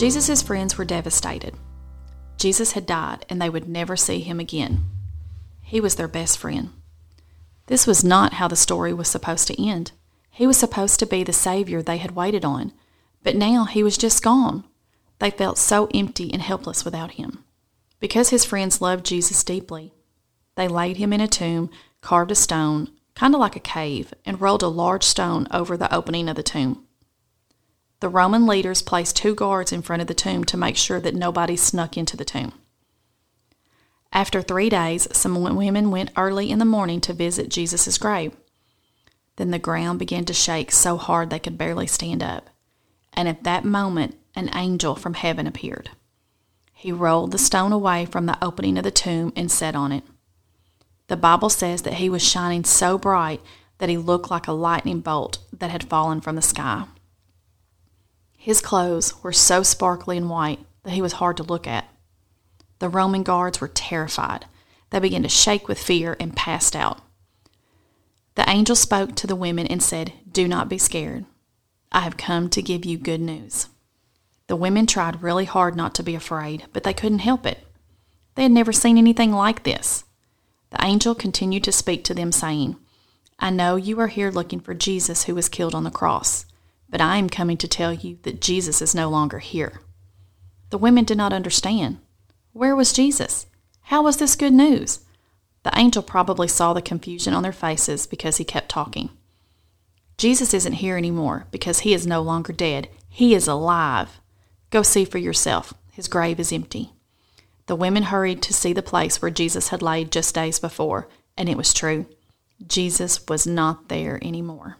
Jesus' friends were devastated. Jesus had died and they would never see him again. He was their best friend. This was not how the story was supposed to end. He was supposed to be the Savior they had waited on, but now he was just gone. They felt so empty and helpless without him. Because his friends loved Jesus deeply, they laid him in a tomb, carved a stone, kind of like a cave, and rolled a large stone over the opening of the tomb. The Roman leaders placed two guards in front of the tomb to make sure that nobody snuck into the tomb. After three days, some women went early in the morning to visit Jesus' grave. Then the ground began to shake so hard they could barely stand up. And at that moment, an angel from heaven appeared. He rolled the stone away from the opening of the tomb and sat on it. The Bible says that he was shining so bright that he looked like a lightning bolt that had fallen from the sky. His clothes were so sparkly and white that he was hard to look at. The Roman guards were terrified. They began to shake with fear and passed out. The angel spoke to the women and said, Do not be scared. I have come to give you good news. The women tried really hard not to be afraid, but they couldn't help it. They had never seen anything like this. The angel continued to speak to them, saying, I know you are here looking for Jesus who was killed on the cross but I am coming to tell you that Jesus is no longer here. The women did not understand. Where was Jesus? How was this good news? The angel probably saw the confusion on their faces because he kept talking. Jesus isn't here anymore because he is no longer dead. He is alive. Go see for yourself. His grave is empty. The women hurried to see the place where Jesus had laid just days before, and it was true. Jesus was not there anymore.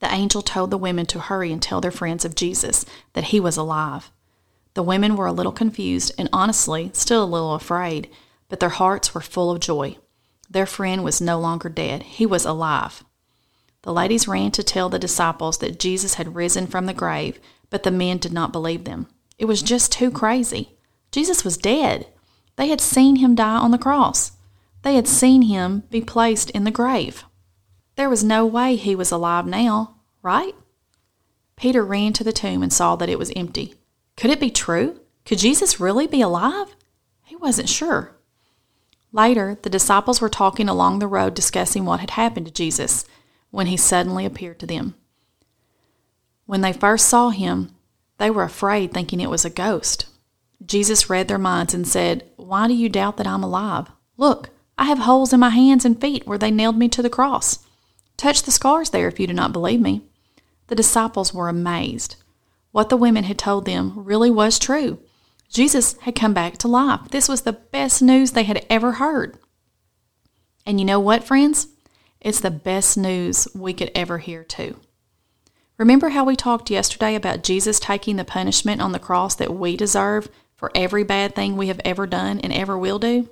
The angel told the women to hurry and tell their friends of Jesus that he was alive. The women were a little confused and honestly still a little afraid, but their hearts were full of joy. Their friend was no longer dead, he was alive. The ladies ran to tell the disciples that Jesus had risen from the grave, but the men did not believe them. It was just too crazy. Jesus was dead. They had seen him die on the cross. They had seen him be placed in the grave. There was no way he was alive now, right? Peter ran to the tomb and saw that it was empty. Could it be true? Could Jesus really be alive? He wasn't sure. Later, the disciples were talking along the road discussing what had happened to Jesus when he suddenly appeared to them. When they first saw him, they were afraid, thinking it was a ghost. Jesus read their minds and said, Why do you doubt that I'm alive? Look, I have holes in my hands and feet where they nailed me to the cross. Touch the scars there if you do not believe me. The disciples were amazed. What the women had told them really was true. Jesus had come back to life. This was the best news they had ever heard. And you know what, friends? It's the best news we could ever hear, too. Remember how we talked yesterday about Jesus taking the punishment on the cross that we deserve for every bad thing we have ever done and ever will do?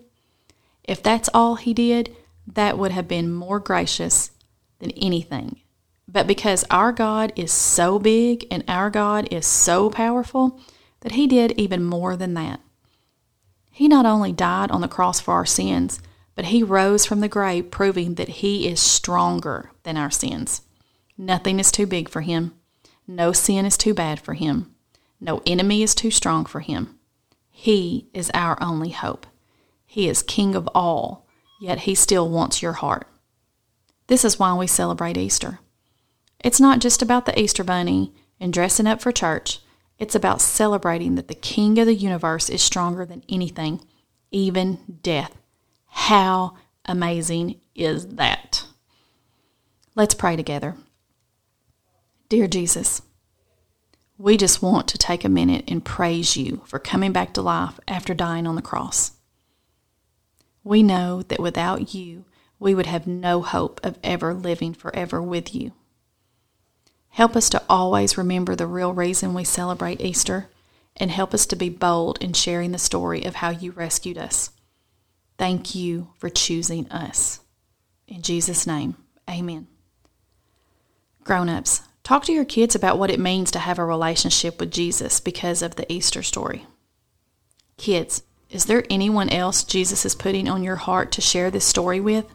If that's all he did, that would have been more gracious than anything. But because our God is so big and our God is so powerful, that He did even more than that. He not only died on the cross for our sins, but He rose from the grave, proving that He is stronger than our sins. Nothing is too big for Him. No sin is too bad for Him. No enemy is too strong for Him. He is our only hope. He is King of all, yet He still wants your heart. This is why we celebrate Easter. It's not just about the Easter bunny and dressing up for church. It's about celebrating that the King of the universe is stronger than anything, even death. How amazing is that? Let's pray together. Dear Jesus, we just want to take a minute and praise you for coming back to life after dying on the cross. We know that without you, we would have no hope of ever living forever with you. Help us to always remember the real reason we celebrate Easter and help us to be bold in sharing the story of how you rescued us. Thank you for choosing us. In Jesus' name, amen. Grown ups, talk to your kids about what it means to have a relationship with Jesus because of the Easter story. Kids, is there anyone else Jesus is putting on your heart to share this story with?